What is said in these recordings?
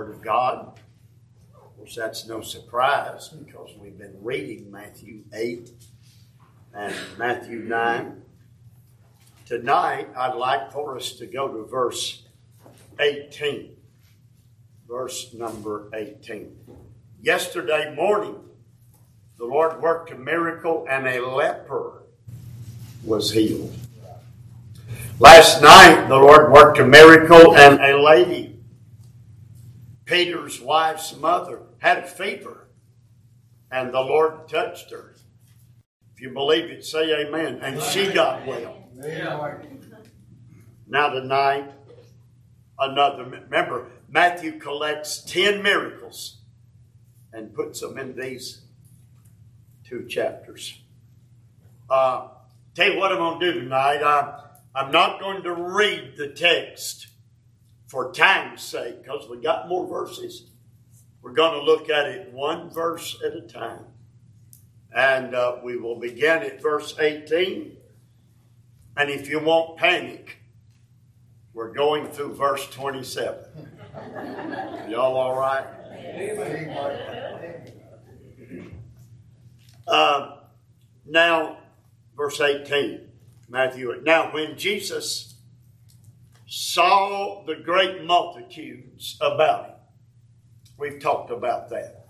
Word of God. Of course, that's no surprise because we've been reading Matthew 8 and Matthew 9. Tonight, I'd like for us to go to verse 18. Verse number 18. Yesterday morning, the Lord worked a miracle and a leper was healed. Last night, the Lord worked a miracle and a lady, Peter's wife's mother, had a fever and the Lord touched her. If you believe it, say amen. And she got well. Now, tonight, another. Remember, Matthew collects 10 miracles and puts them in these two chapters. Uh, tell you what I'm going to do tonight. I, I'm not going to read the text for time's sake because we got more verses. We're going to look at it one verse at a time. And uh, we will begin at verse 18. And if you won't panic, we're going through verse 27. Y'all all right? Uh, now, verse 18. Matthew. Now, when Jesus saw the great multitudes about him, we've talked about that.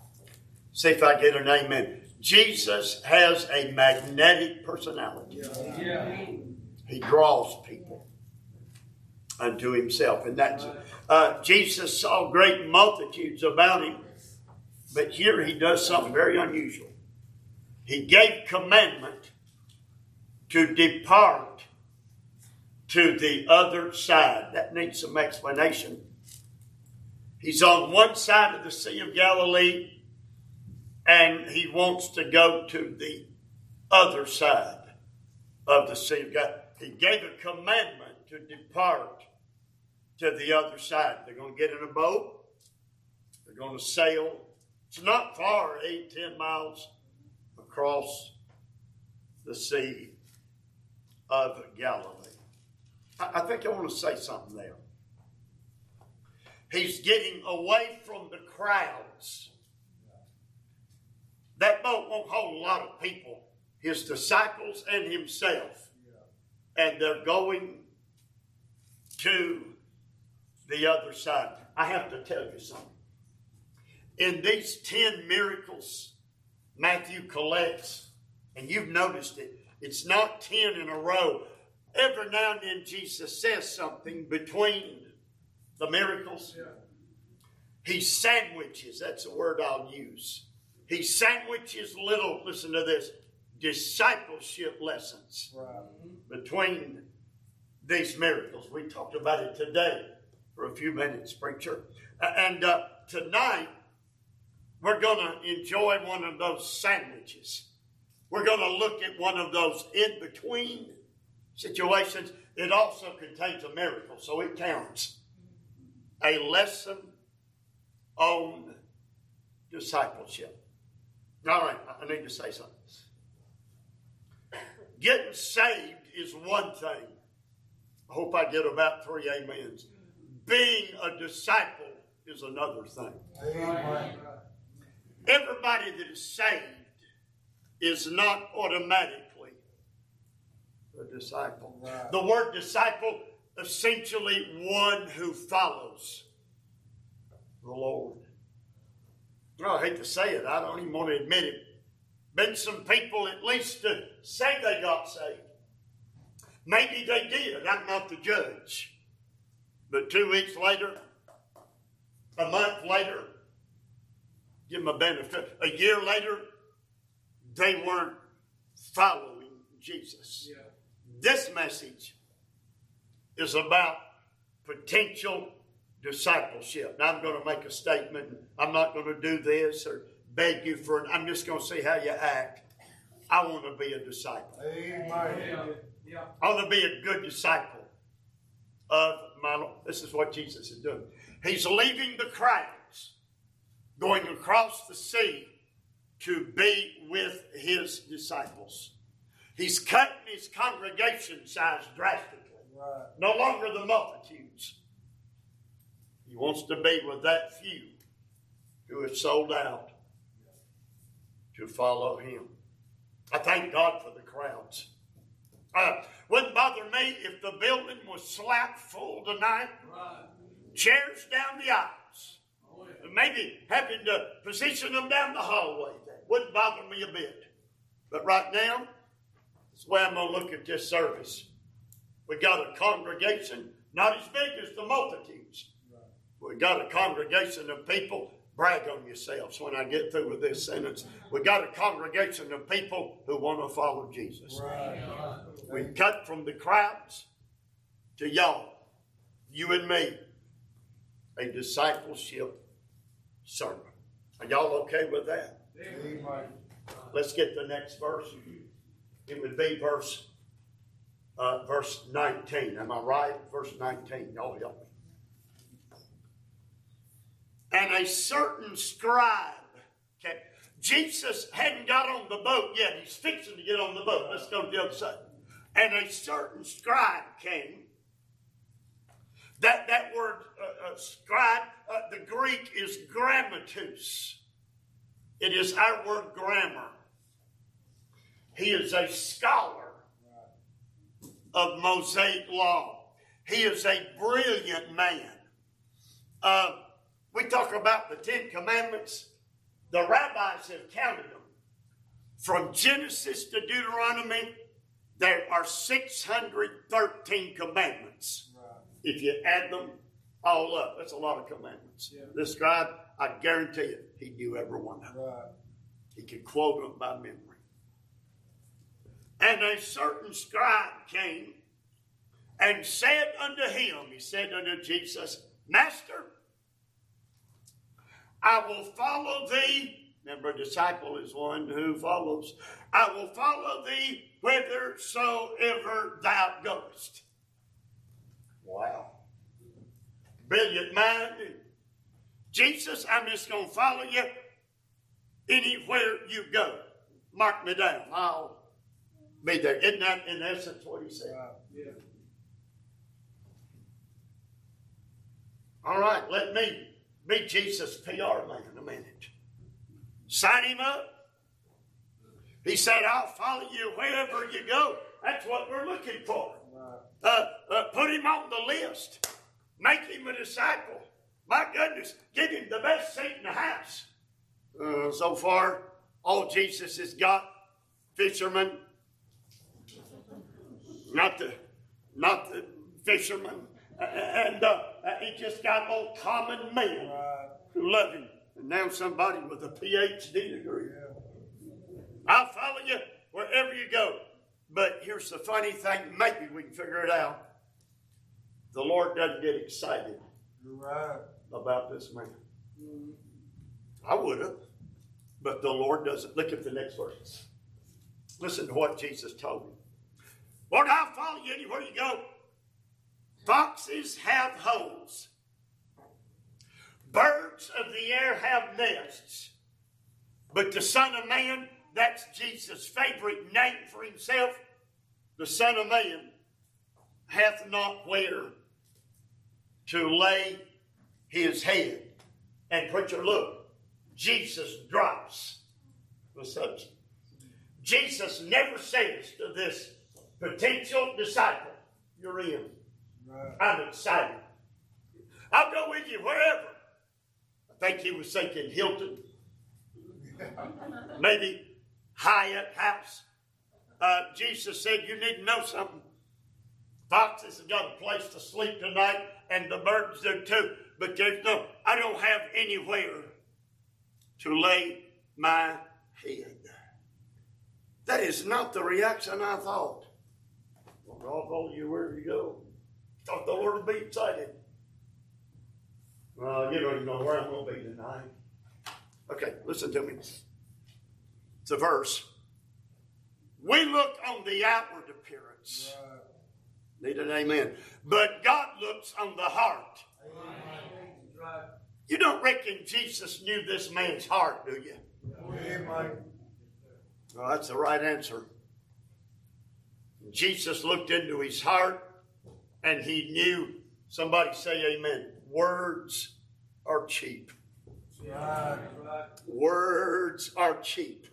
See if I get an amen. Jesus has a magnetic personality. He draws people unto himself. And that's uh, Jesus saw great multitudes about him, but here he does something very unusual. He gave commandment to depart to the other side. That needs some explanation. He's on one side of the Sea of Galilee and he wants to go to the other side of the Sea of Galilee. He gave a commandment to depart to the other side. They're going to get in a boat, they're going to sail. It's not far, eight, ten miles across the sea of Galilee. I, think I want to say something there. He's getting away from the crowds. That boat won't hold a lot of people, his disciples and himself. And they're going to the other side. I have to tell you something. In these 10 miracles Matthew collects, and you've noticed it, it's not 10 in a row. Every now and then, Jesus says something between the miracles. He sandwiches, that's the word I'll use. He sandwiches little, listen to this, discipleship lessons right. between these miracles. We talked about it today for a few minutes, preacher. And uh, tonight, we're going to enjoy one of those sandwiches. We're going to look at one of those in between situations. It also contains a miracle, so it counts. A lesson on discipleship. All right, I need to say something. Getting saved is one thing. I hope I get about three amens. Being a disciple is another thing. Amen. Everybody that is saved is not automatically a disciple. Right. The word disciple, essentially one who follows the Lord. Well, I hate to say it, I don't even want to admit it. Been some people at least to say they got saved. Maybe they did. I'm not the judge. But two weeks later, a month later, give them a benefit. A year later, they weren't following Jesus. Yeah. This message is about potential discipleship. Now, I'm going to make a statement. I'm not going to do this or beg you for it. I'm just going to see how you act. I want to be a disciple. Amen. Yeah. I want to be a good disciple of my Lord. This is what Jesus is doing. He's leaving the crowds, going across the sea to be with his disciples. He's cutting his congregation size drastically. Right. No longer the multitudes. He wants to be with that few who have sold out to follow him. I thank God for the crowds. Uh, wouldn't bother me if the building was slap full tonight. Right. Chairs down the aisles. Oh, yeah. Maybe having to position them down the hallway. That wouldn't bother me a bit. But right now, that's the way I'm going to look at this service. We got a congregation, not as big as the multitudes. We got a congregation of people brag on yourselves when I get through with this sentence. We got a congregation of people who want to follow Jesus. Right. We cut from the crowds to y'all, you and me, a discipleship sermon. Are y'all okay with that? Amen. Let's get the next verse. It would be verse uh, verse 19. Am I right? Verse 19. Y'all help me and a certain scribe. Okay. Jesus hadn't got on the boat yet. He's fixing to get on the boat. Let's go to the other side. And a certain scribe came. That, that word uh, uh, scribe, uh, the Greek is grammateus. It is our word grammar. He is a scholar of Mosaic law. He is a brilliant man. Uh, we talk about the Ten Commandments. The rabbis have counted them. From Genesis to Deuteronomy, there are 613 commandments. Right. If you add them all up, that's a lot of commandments. Yeah. This scribe, I guarantee you, he knew every one of them. Right. He could quote them by memory. And a certain scribe came and said unto him, He said unto Jesus, Master, I will follow thee. Remember, a disciple is one who follows. I will follow thee whithersoever thou goest. Wow. Brilliant mind. Jesus, I'm just going to follow you anywhere you go. Mark me down. I'll be there. Isn't that in essence what he said? Wow. Yeah. All right, let me be Jesus' PR man a minute. Sign him up. He said, I'll follow you wherever you go. That's what we're looking for. Uh, uh, put him on the list. Make him a disciple. My goodness, give him the best seat in the house. Uh, so far, all Jesus has got fishermen. Not the, not the fishermen and uh, he just got all common men who love him. And now somebody with a PhD degree. I'll follow you wherever you go. But here's the funny thing, maybe we can figure it out. The Lord doesn't get excited right. about this man. I would have, but the Lord doesn't. Look at the next verse. Listen to what Jesus told him. Lord, I'll follow you anywhere you go. Foxes have holes. Birds of the air have nests. But the Son of Man, that's Jesus' favorite name for himself, the Son of Man hath not where to lay his head. And preacher, look, Jesus drops the subject. Jesus never says to this potential disciple, You're in. Right. I'm excited. I'll go with you wherever. I think he was thinking Hilton, maybe Hyatt House. Uh, Jesus said, You need to know something. Foxes have got a place to sleep tonight, and the birds do too. But there's no, I don't have anywhere to lay my head. That is not the reaction I thought. I'll follow you wherever you go. Thought the Lord would be excited. Well, you don't even know where I'm going to be tonight. Okay, listen to me. It's a verse. We look on the outward appearance. Right. Need an amen. But God looks on the heart. Amen. You don't reckon Jesus knew this man's heart, do you? Amen. Well, that's the right answer. Jesus looked into his heart and he knew, somebody say amen, words are cheap. Words are cheap.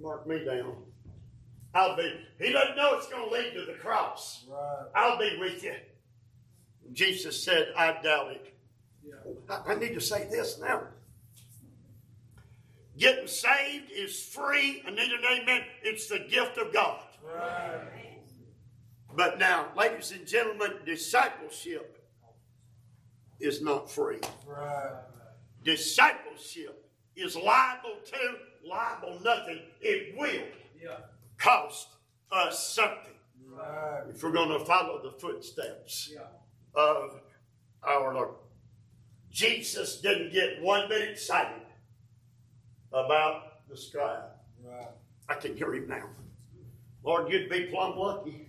Mark me down. I'll be. He doesn't know it's going to lead to the cross. I'll be with you. Jesus said, I doubt it. I, I need to say this now. Getting saved is free. I need an amen. It's the gift of God. Right. But now, ladies and gentlemen, discipleship is not free. Right. Discipleship is liable to, liable nothing. It will yeah. cost us something. Right. If we're going to follow the footsteps yeah. of our Lord. Jesus didn't get one bit excited about the scribe. Right. I can hear him now. Lord, you'd be plumb lucky.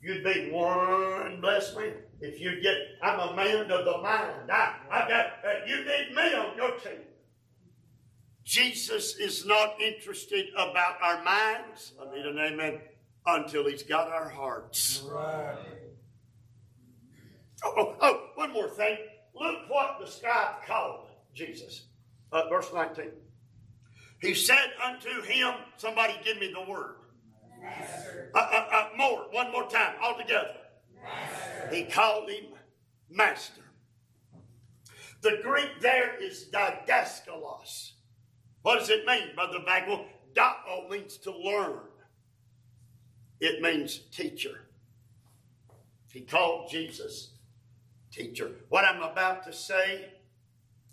You'd be one blessed man if you get. I'm a man of the mind. I, I got. Uh, you need me on your team. Jesus is not interested about our minds. I need an amen. Until He's got our hearts. Right. Oh, oh, oh, one more thing. Look what the scribe called Jesus. Uh, verse 19. He said unto him, somebody give me the word. Uh, uh, uh, more, one more time, all together. He called him master. The Greek there is didaskalos. What does it mean, Brother Bagwell? Dao means to learn. It means teacher. He called Jesus teacher. What I'm about to say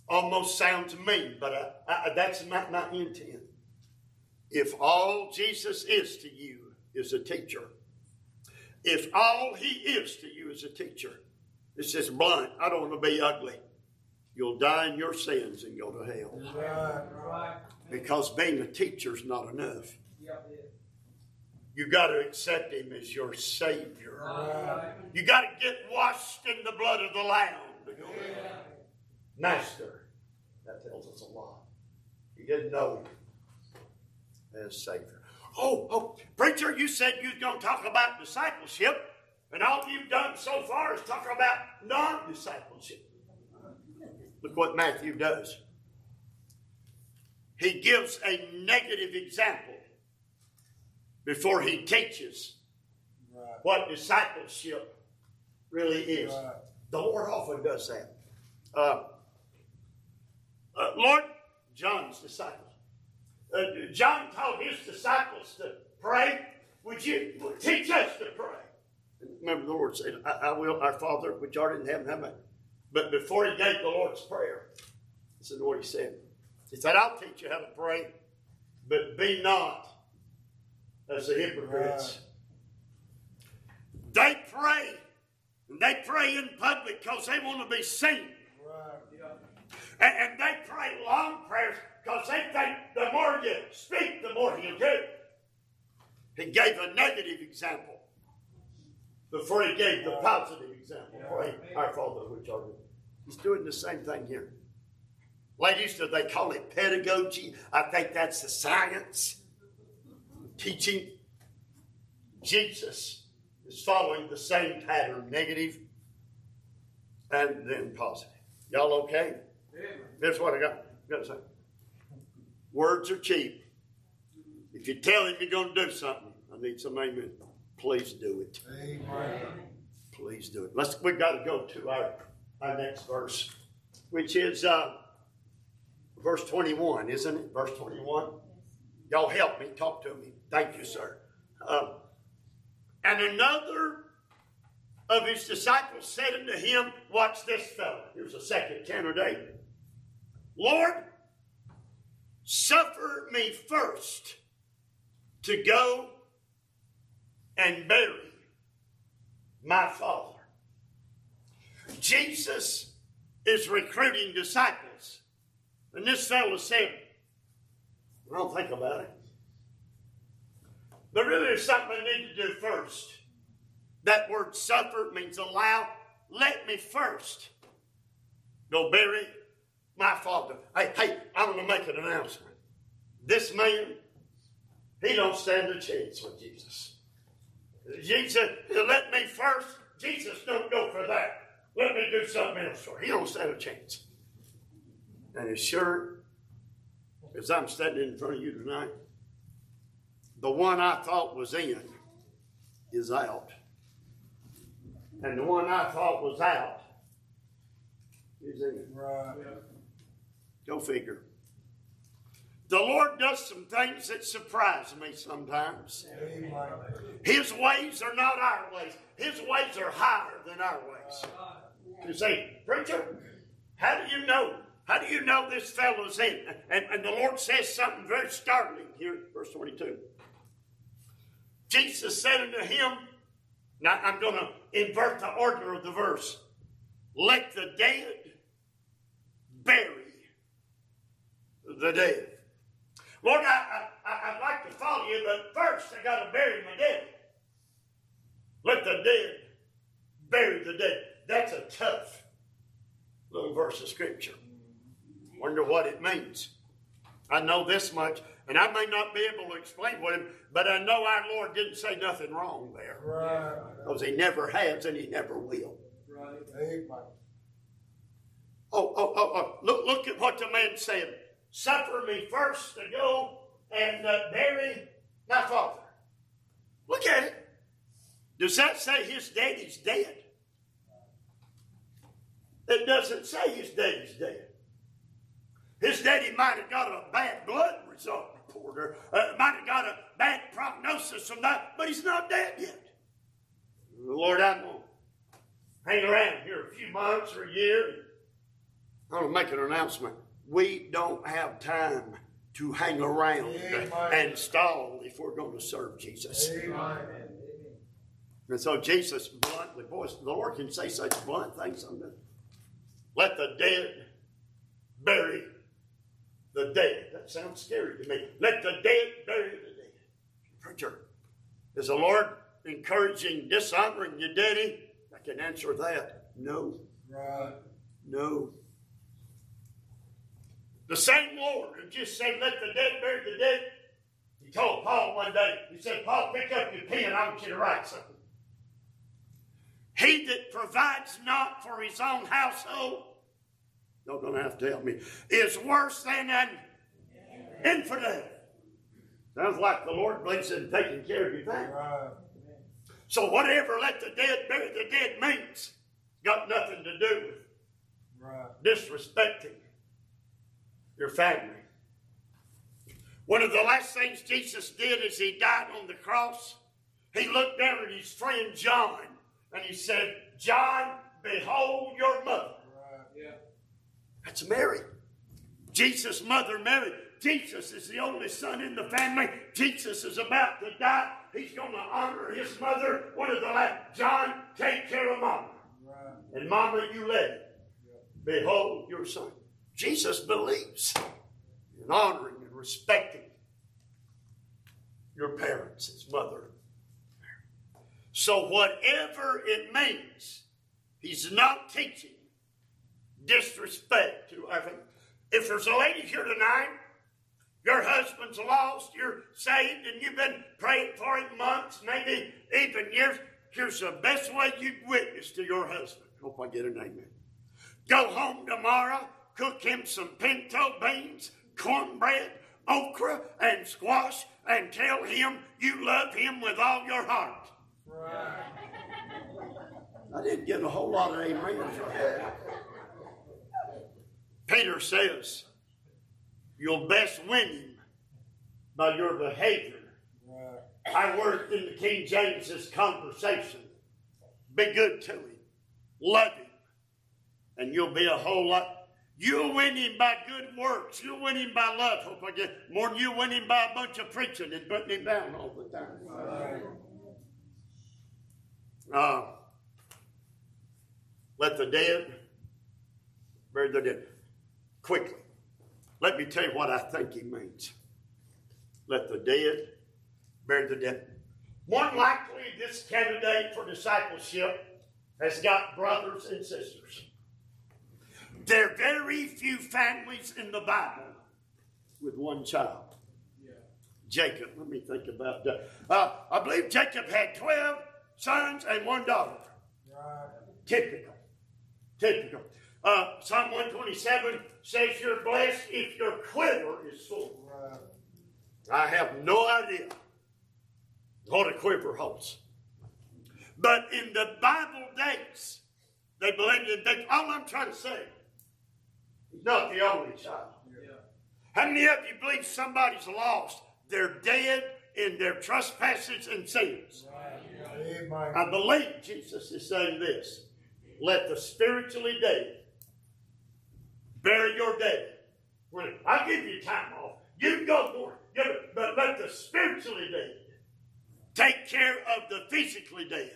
almost sounds mean, but I, I, that's not my intent. If all Jesus is to you is a teacher, if all he is to you is a teacher, this is blunt. I don't want to be ugly. You'll die in your sins and go to hell. Right. Because being a teacher is not enough. You got to accept him as your Savior. Right. You got to get washed in the blood of the Lamb to go yeah. Master. That tells us a lot. He didn't know as Savior. Oh, oh, preacher, you said you was going to talk about discipleship, and all you've done so far is talk about non discipleship. Look what Matthew does. He gives a negative example before he teaches right. what discipleship really is. Right. The Lord often does that. Uh, uh, Lord, John's disciples. Uh, John taught his disciples to pray. Would you teach us to pray? Remember, the Lord said, I, I will, our Father, which art in heaven, have But before he gave the Lord's Prayer, this is what he said. He said, I'll teach you how to pray, but be not as the hypocrites. Right. They pray. And they pray in public because they want to be seen. And, and they pray long prayers because they think the more you speak, the more you do. He gave a negative example before he gave the positive example. Pray, our Father which art in He's doing the same thing here. Ladies, do they call it pedagogy? I think that's the science. Teaching. Jesus is following the same pattern, negative and then positive. Y'all okay? Here's what I got, I got to say. Words are cheap. If you tell him you're going to do something, I need some amen. Please do it. Amen. Please do it. Let's. We've got to go to our our next verse, which is uh, verse 21, isn't it? Verse 21. Y'all help me. Talk to me. Thank you, sir. Uh, and another of his disciples said unto him, Watch this fellow. Here's a second candidate. Lord, suffer me first to go and bury my father. Jesus is recruiting disciples. And this fellow said, I don't think about it. But really, there's something I need to do first. That word suffer means allow. Let me first go bury my father. Hey, hey, I'm going to make an announcement. This man, he don't stand a chance with Jesus. Jesus, let me first. Jesus don't go for that. let me do something else for. He don't stand a chance. And as sure as I'm standing in front of you tonight, the one I thought was in is out. And the one I thought was out is in. Right. Go figure. The Lord does some things that surprise me sometimes. His ways are not our ways. His ways are higher than our ways. You say, preacher, how do you know? How do you know this fellow's in? And, and the Lord says something very startling here, verse 22. Jesus said unto him, now I'm going to invert the order of the verse. Let the dead bury the dead. Lord, I, I, would like to follow you, but first I got to bury my dead. Let the dead bury the dead. That's a tough little verse of scripture. Wonder what it means. I know this much, and I may not be able to explain what it, but I know our Lord didn't say nothing wrong there. Right. Because He never has and He never will. Right. Oh, oh, oh, oh. Look, look at what the man said. Suffer me first to go and uh, bury my father. Look at it. Does that say his daddy's dead? It doesn't say his daddy's dead. His daddy might have got a bad blood result report or uh, might have got a bad prognosis from that, but he's not dead yet. Lord, I'm going to hang around here a few months or a year. I'm going to make an announcement. We don't have time to hang around Amen. and stall if we're going to serve Jesus. Amen. And so Jesus bluntly, boy, the Lord can say such blunt things sometimes. Let the dead bury the dead. That sounds scary to me. Let the dead bury the dead. Preacher, is the Lord encouraging dishonoring your daddy? I can answer that. No. Right. No. The same Lord who just said, let the dead bury the dead, he told Paul one day, he said, Paul, pick up your pen, I want you to write something. He that provides not for his own household, y'all gonna have to help me, is worse than an infidel. Sounds like the Lord believes in taking care of your family. Right. So whatever let the dead bury the dead means, got nothing to do with right. disrespecting your family. One of the last things Jesus did as he died on the cross, he looked down at his friend John and he said, John, behold your mother. Right. Yeah. That's Mary. Jesus' mother, Mary. Jesus is the only son in the family. Jesus is about to die. He's going to honor his mother. One of the last, John, take care of mama. Right. And mama, you let it. Yeah. Behold your son. Jesus believes in honoring and respecting your parents, his mother. So, whatever it means, he's not teaching disrespect to our family. If there's a lady here tonight, your husband's lost, you're saved, and you've been praying for him months, maybe even years, here's the best way you'd witness to your husband. Hope I get an amen. Go home tomorrow cook him some pinto beans, cornbread, okra, and squash, and tell him you love him with all your heart. Right. I didn't get a whole lot of amen for that. Peter says, You'll best win him by your behavior. Right. I worked in the King James's conversation. Be good to him, love him, and you'll be a whole lot You'll win him by good works. You'll win him by love. Hope I get more than you win him by a bunch of preaching and putting him down all the time. Uh, let the dead bury the dead. Quickly, let me tell you what I think he means. Let the dead bury the dead. More likely, this candidate for discipleship has got brothers and sisters. There are very few families in the Bible with one child. Yeah. Jacob, let me think about that. Uh, I believe Jacob had 12 sons and one daughter. Right. Typical. Typical. Uh, Psalm 127 says you're blessed if your quiver is full. I have no idea what a quiver holds. But in the Bible days, they believed in. All I'm trying to say, he's not the only child. How many of you believe somebody's lost? They're dead in their trespasses and sins. I believe Jesus is saying this. Let the spiritually dead bury your dead. I'll give you time off. You go for it. But let the spiritually dead take care of the physically dead.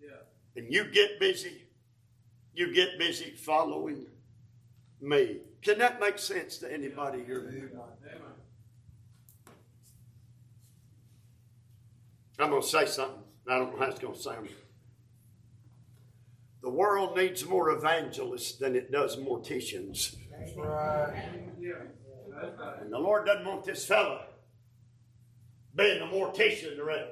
Yeah. And you get busy. You get busy following me. Can that make sense to anybody here? I'm going to say something. I don't know how it's going to sound. The world needs more evangelists than it does morticians. Right. And the Lord doesn't want this fellow being a mortician to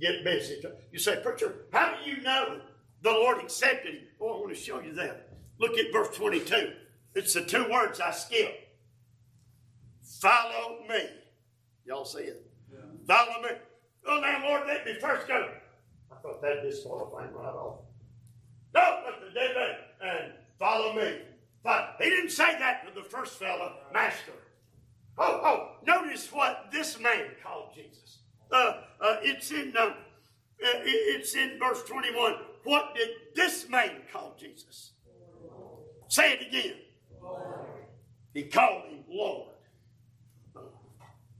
get busy. You say, Preacher, how do you know the Lord accepted him? Oh, I want to show you that. Look at verse 22. It's the two words I skipped. Follow me. Y'all see it? Yeah. Follow me. Oh, now, Lord, let me first go. I thought that disqualified him right off. No, let the dead man and follow me. But he didn't say that to the first fellow, Master. Oh, oh, notice what this man called Jesus. Uh, uh, it's in uh, it's in verse 21. What did this man call Jesus? Say it again. He called him Lord.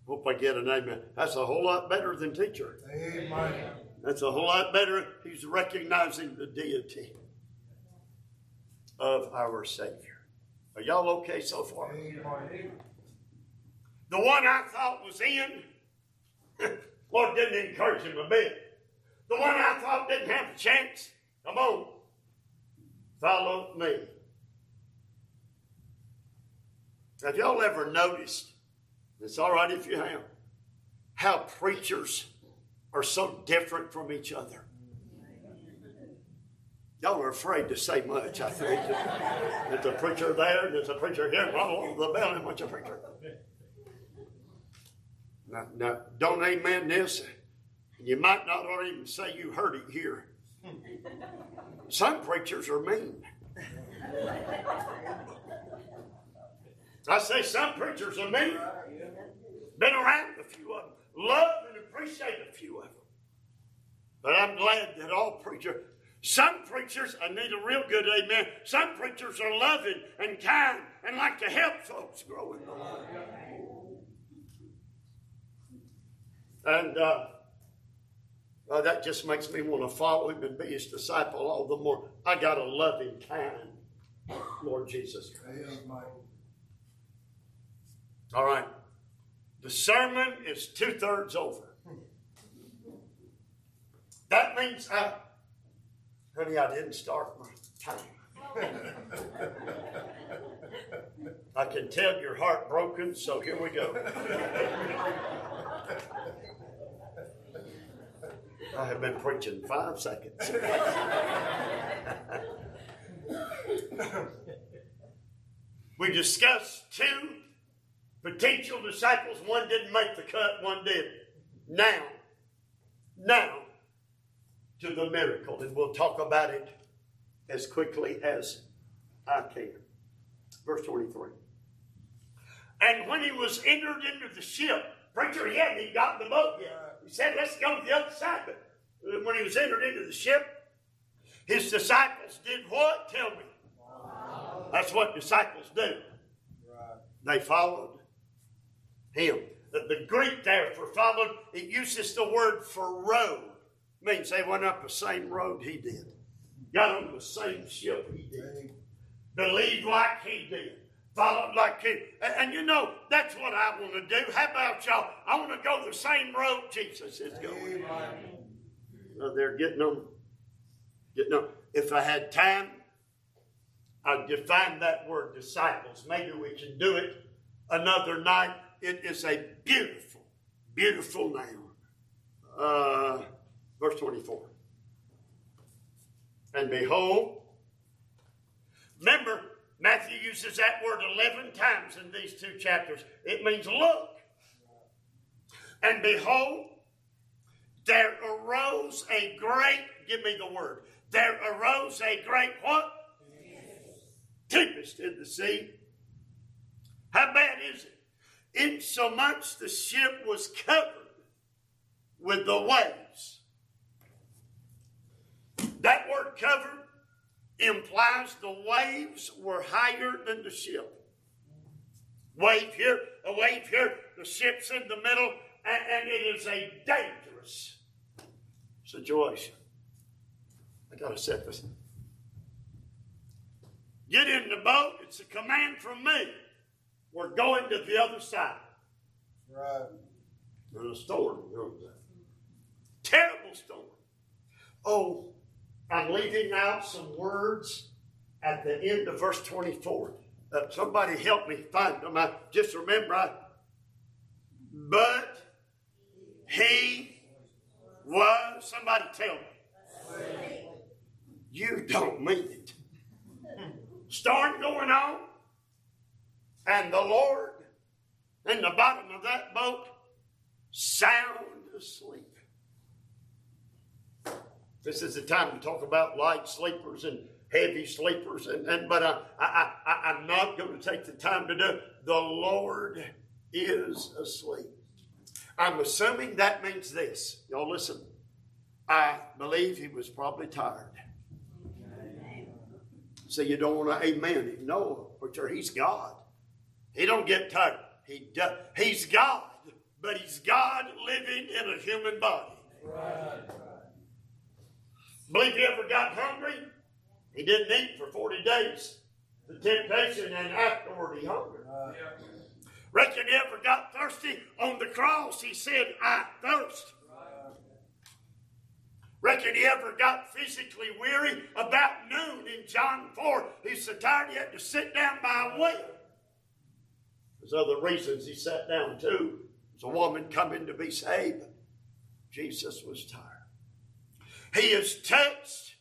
Hope I get an amen. That's a whole lot better than teacher. Amen. That's a whole lot better. He's recognizing the deity of our Savior. Are y'all okay so far? Amen. The one I thought was in, Lord didn't encourage him a bit. The one I thought didn't have a chance, come on, follow me. Have y'all ever noticed, it's all right if you have, how preachers are so different from each other? Y'all are afraid to say much, I think. There's a preacher there, there's a preacher here, over the and what's a preacher? Now, now, don't amen this. You might not even say you heard it here. Some preachers are mean. I say some preachers are mean. Been around a few of them. Love and appreciate a few of them. But I'm glad that all preachers, some preachers, I need a real good amen. Some preachers are loving and kind and like to help folks grow in the Lord. And uh, well, that just makes me want to follow him and be his disciple all the more. I got to love him kind, Lord Jesus Christ. All right. The sermon is two thirds over. That means, I, honey, I didn't start my time. I can tell you're heartbroken, so here we go. I have been preaching five seconds. we discussed two potential disciples. One didn't make the cut, one did. Now, now to the miracle, and we'll talk about it as quickly as I can. Verse 23. And when he was entered into the ship, preacher, he hadn't even got in the boat yet. He said, Let's go to the other side. But when he was entered into the ship, his disciples did what? Tell me. Wow. That's what disciples do. Right. They followed him. The, the, Greek there for followed, it uses the word for road. Means they went up the same road he did. Got on the same ship he did. Believed like he did. Followed like he and, and you know, that's what I want to do. How about y'all? I want to go the same road Jesus is going. Uh, they're getting them. Getting them. If I had time, I'd define that word disciples. Maybe we can do it another night it is a beautiful, beautiful name. Uh, verse 24. And behold, Remember, Matthew uses that word 11 times in these two chapters. It means look. And behold, there arose a great, give me the word, there arose a great what? Tempest in the sea. How bad is it? In so much the ship was covered with the waves. That word covered implies the waves were higher than the ship. Wave here, a wave here, the ship's in the middle, and, and it is a dangerous situation. I gotta set this. Get in the boat, it's a command from me. We're going to the other side. Right. There's a storm comes up. Terrible storm. Oh, I'm leaving out some words at the end of verse 24. Uh, somebody help me find them. I just remember I, but he was, somebody tell me. You don't mean it. Storm going on, and the Lord in the bottom of that boat sound asleep. This is the time to talk about light sleepers and heavy sleepers, and, and but I, I, I, I'm not going to take the time to do it. The Lord is asleep. I'm assuming that means this. Y'all listen. I believe he was probably tired. So you don't want to amen him. No, preacher, he's God. He don't get tired. He does. He's God, but he's God living in a human body. Right. Believe he ever got hungry? He didn't eat for 40 days. The temptation, and afterward he hungered. Uh, Reckon he ever got thirsty? On the cross, he said, I thirst. Reckon he ever got physically weary? About noon in John 4, he's so tired he had to sit down by a well. There's other reasons he sat down too. There's a woman coming to be saved. Jesus was tired. He is touched.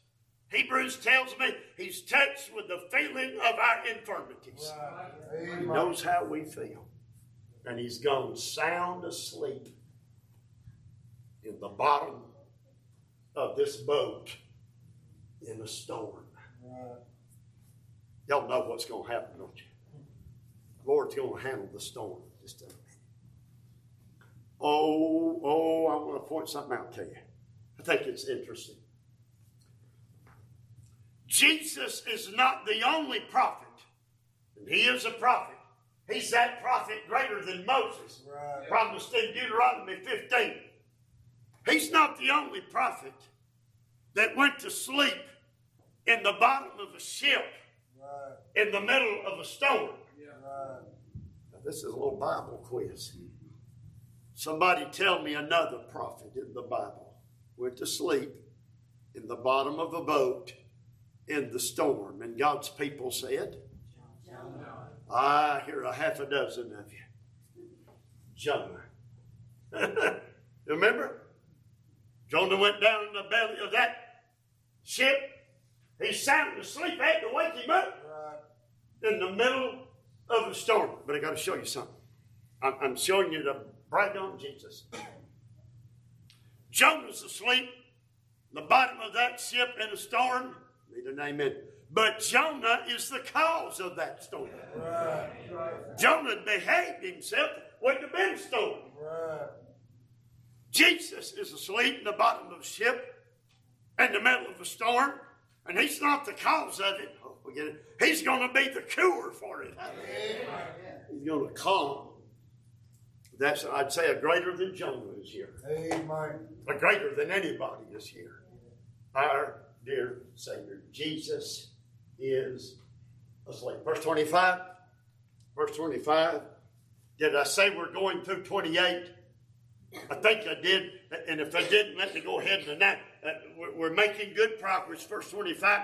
Hebrews tells me he's touched with the feeling of our infirmities. Right. He knows how we feel. And he's gone sound asleep in the bottom of this boat in a storm. Right. Y'all know what's going to happen, don't you? Lord's going to handle the storm just a minute. Oh, oh, I want to point something out to you. I think it's interesting. Jesus is not the only prophet, and he is a prophet. He's that prophet greater than Moses, right. promised in Deuteronomy 15. He's not the only prophet that went to sleep in the bottom of a ship right. in the middle of a storm. Now, this is a little Bible quiz. Somebody tell me another prophet in the Bible went to sleep in the bottom of a boat in the storm. And God's people said, I hear a half a dozen of you. Jonah. Remember? Jonah went down in the belly of that ship. He's sound asleep. I had to wake him up in the middle of the storm. But I got to show you something. I'm showing you the brag on Jesus. Jonah's asleep, the bottom of that ship in a storm. Need an amen. But Jonah is the cause of that storm. Right. Jonah behaved himself, wouldn't have been storm. Right. Jesus is asleep in the bottom of a ship in the middle of a storm, and he's not the cause of it. Oh, forget it. He's going to be the cure for it. He's going to calm that's, I'd say, a greater than Jonah is here. Amen. A greater than anybody is here. Our dear Savior, Jesus is asleep. Verse 25. Verse 25. Did I say we're going through 28? I think I did. And if I didn't, let me go ahead and that. Uh, we're making good progress. Verse 25.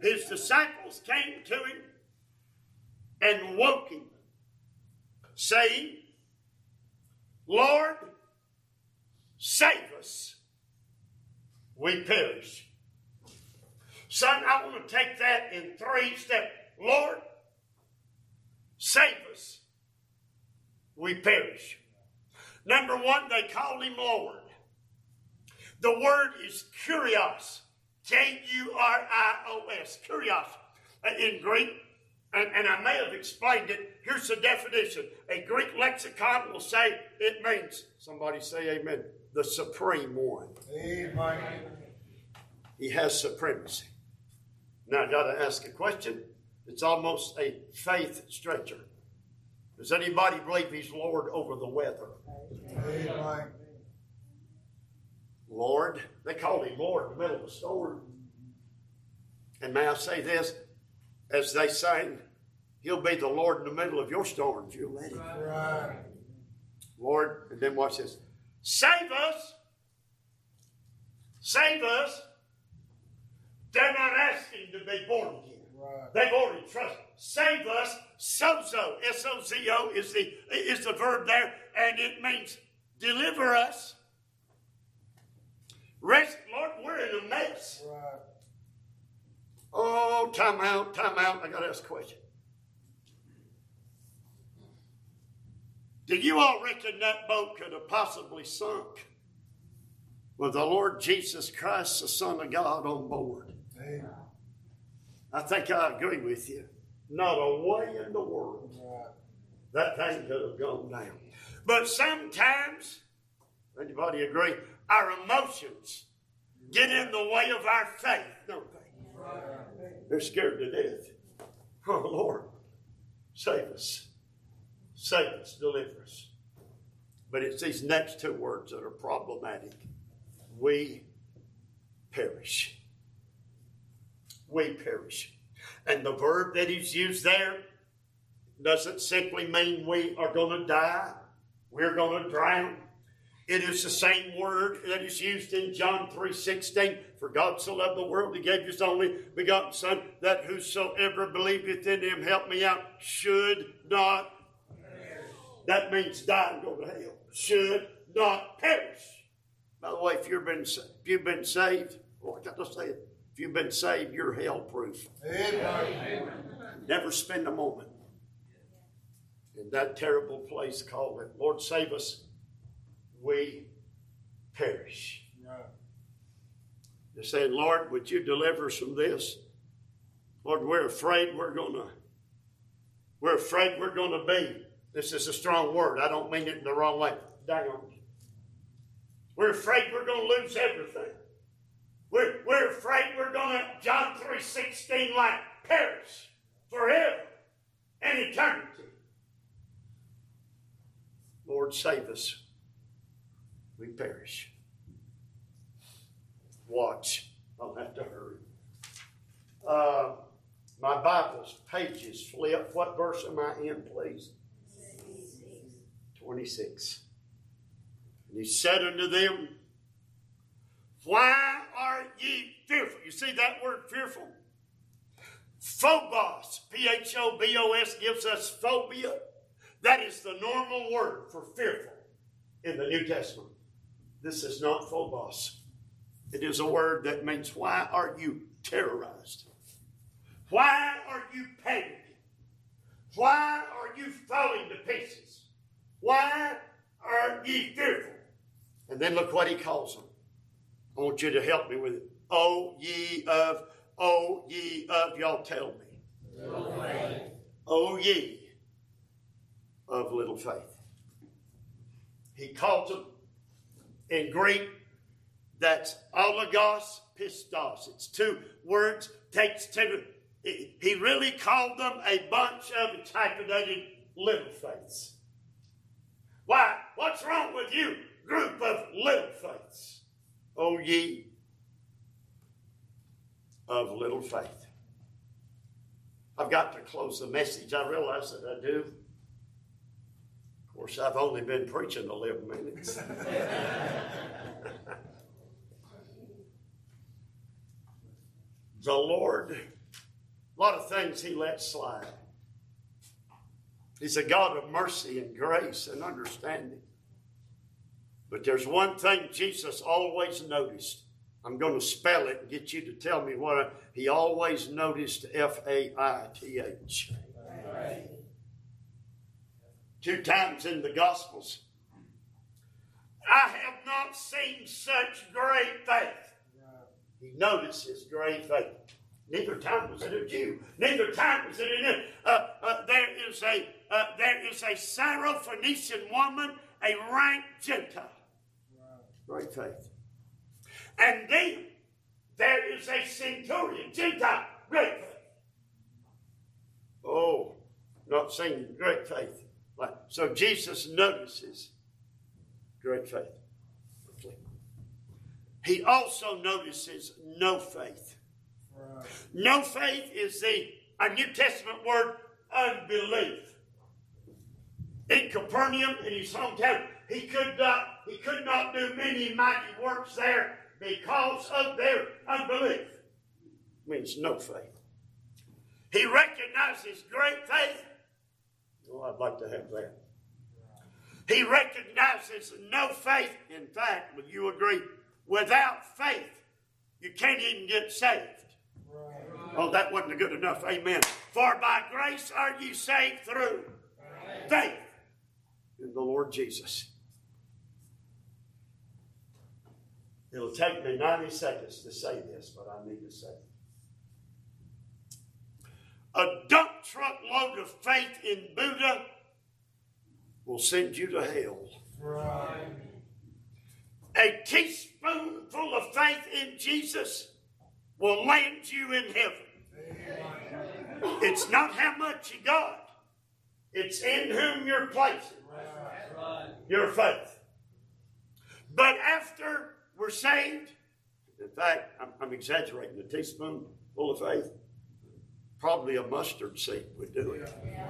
His disciples came to him and woke him, saying, Lord, save us. We perish. Son, I want to take that in three steps. Lord, save us. We perish. Number one, they called him Lord. The word is kurios. K U R I O S. Kurios. Uh, in Greek, and, and, I may have explained it. Here's the definition. A Greek lexicon will say it means, somebody say amen, the supreme one. Amen. He has supremacy. Now I got to ask a question. It's almost a faith stretcher. Does anybody believe he's Lord over the weather? Amen. Lord, they called him Lord in the middle of the storm. And may I say this? As they sang, He'll be the Lord in the middle of your storms. You let Him. Right. Lord, and then watch this. Save us. Save us. They're not asking to be born again. Right. They've already trusted. Save us. Sozo. S-O-Z-O is the is the verb there, and it means deliver us. Rest, Lord, we're in a mess. Right. Oh, time out, time out. I got to ask a question. Did you all reckon that boat could have possibly sunk with the Lord Jesus Christ, the Son of God, on board? Amen. I think I agree with you. Not a way in the world that thing could have gone down. But sometimes, anybody agree, our emotions get in the way of our faith, don't they? They're scared to death. Oh, Lord, save us. Save us, deliver us. But it's these next two words that are problematic. We perish. We perish. And the verb that is used there doesn't simply mean we are going to die, we're going to drown. It is the same word that is used in John 3:16. For God so loved the world, he gave his only begotten Son, that whosoever believeth in him, help me out, should not perish. That means die and go to hell. Should not perish. By the way, if you've been if you've been saved, oh, I got to say it. If you've been saved, you're hell proof. Never spend a moment in that terrible place called it. Lord, save us. We perish. They're saying, Lord, would you deliver us from this? Lord, we're afraid we're gonna we're afraid we're gonna be. This is a strong word. I don't mean it in the wrong way. Down. We're afraid we're gonna lose everything. We're, we're afraid we're going to, John 3.16, like perish forever and eternity. Lord, save us. We perish. Watch. I'll have to hurry. Uh, my Bible's pages flip. What verse am I in, please? 26. And he said unto them, why are ye fearful? You see that word fearful? Phobos, P H O B O S, gives us phobia. That is the normal word for fearful in the New Testament. This is not phobos. It is a word that means why are you terrorized? Why are you panicking? Why are you falling to pieces? Why are ye fearful? And then look what he calls them I want you to help me with it. Oh, ye of, oh, ye of, y'all tell me. Oh, ye of little faith. He calls them in Greek, that's oligos pistos. It's two words, takes two. He really called them a bunch of hyphenated little faiths. Why? What's wrong with you, group of little faiths? O oh, ye of little faith. I've got to close the message. I realize that I do. Of course, I've only been preaching 11 minutes. the Lord, a lot of things He lets slide. He's a God of mercy and grace and understanding. But there's one thing Jesus always noticed I'm going to spell it and get you to tell me what I, he always noticed F A I T H. Two times in the Gospels. I have not seen such great faith. He notices great faith. Neither time was it a Jew. Neither time was it an. Uh, uh, there is a uh, there is a Syrophoenician woman, a rank Gentile. Great faith. And then there is a centurion, Gentile, great faith. Oh, not saying great faith. So Jesus notices great faith. He also notices no faith. No faith is the a New Testament word unbelief. In Capernaum, in his hometown, he could not he could not do many mighty works there because of their unbelief. Means no faith. He recognizes great faith. Oh, I'd like to have that. He recognizes no faith. In fact, would you agree? Without faith, you can't even get saved. Oh, that wasn't good enough. Amen. For by grace are you saved through faith in the Lord Jesus. It'll take me 90 seconds to say this, but I need to say it. A dump truck load of faith in Buddha will send you to hell. Right. A teaspoonful of faith in Jesus will land you in heaven. It's not how much you got, it's in whom you're placing your faith. But after we're saved, in fact, I'm, I'm exaggerating, a teaspoonful of faith, probably a mustard seed would do it.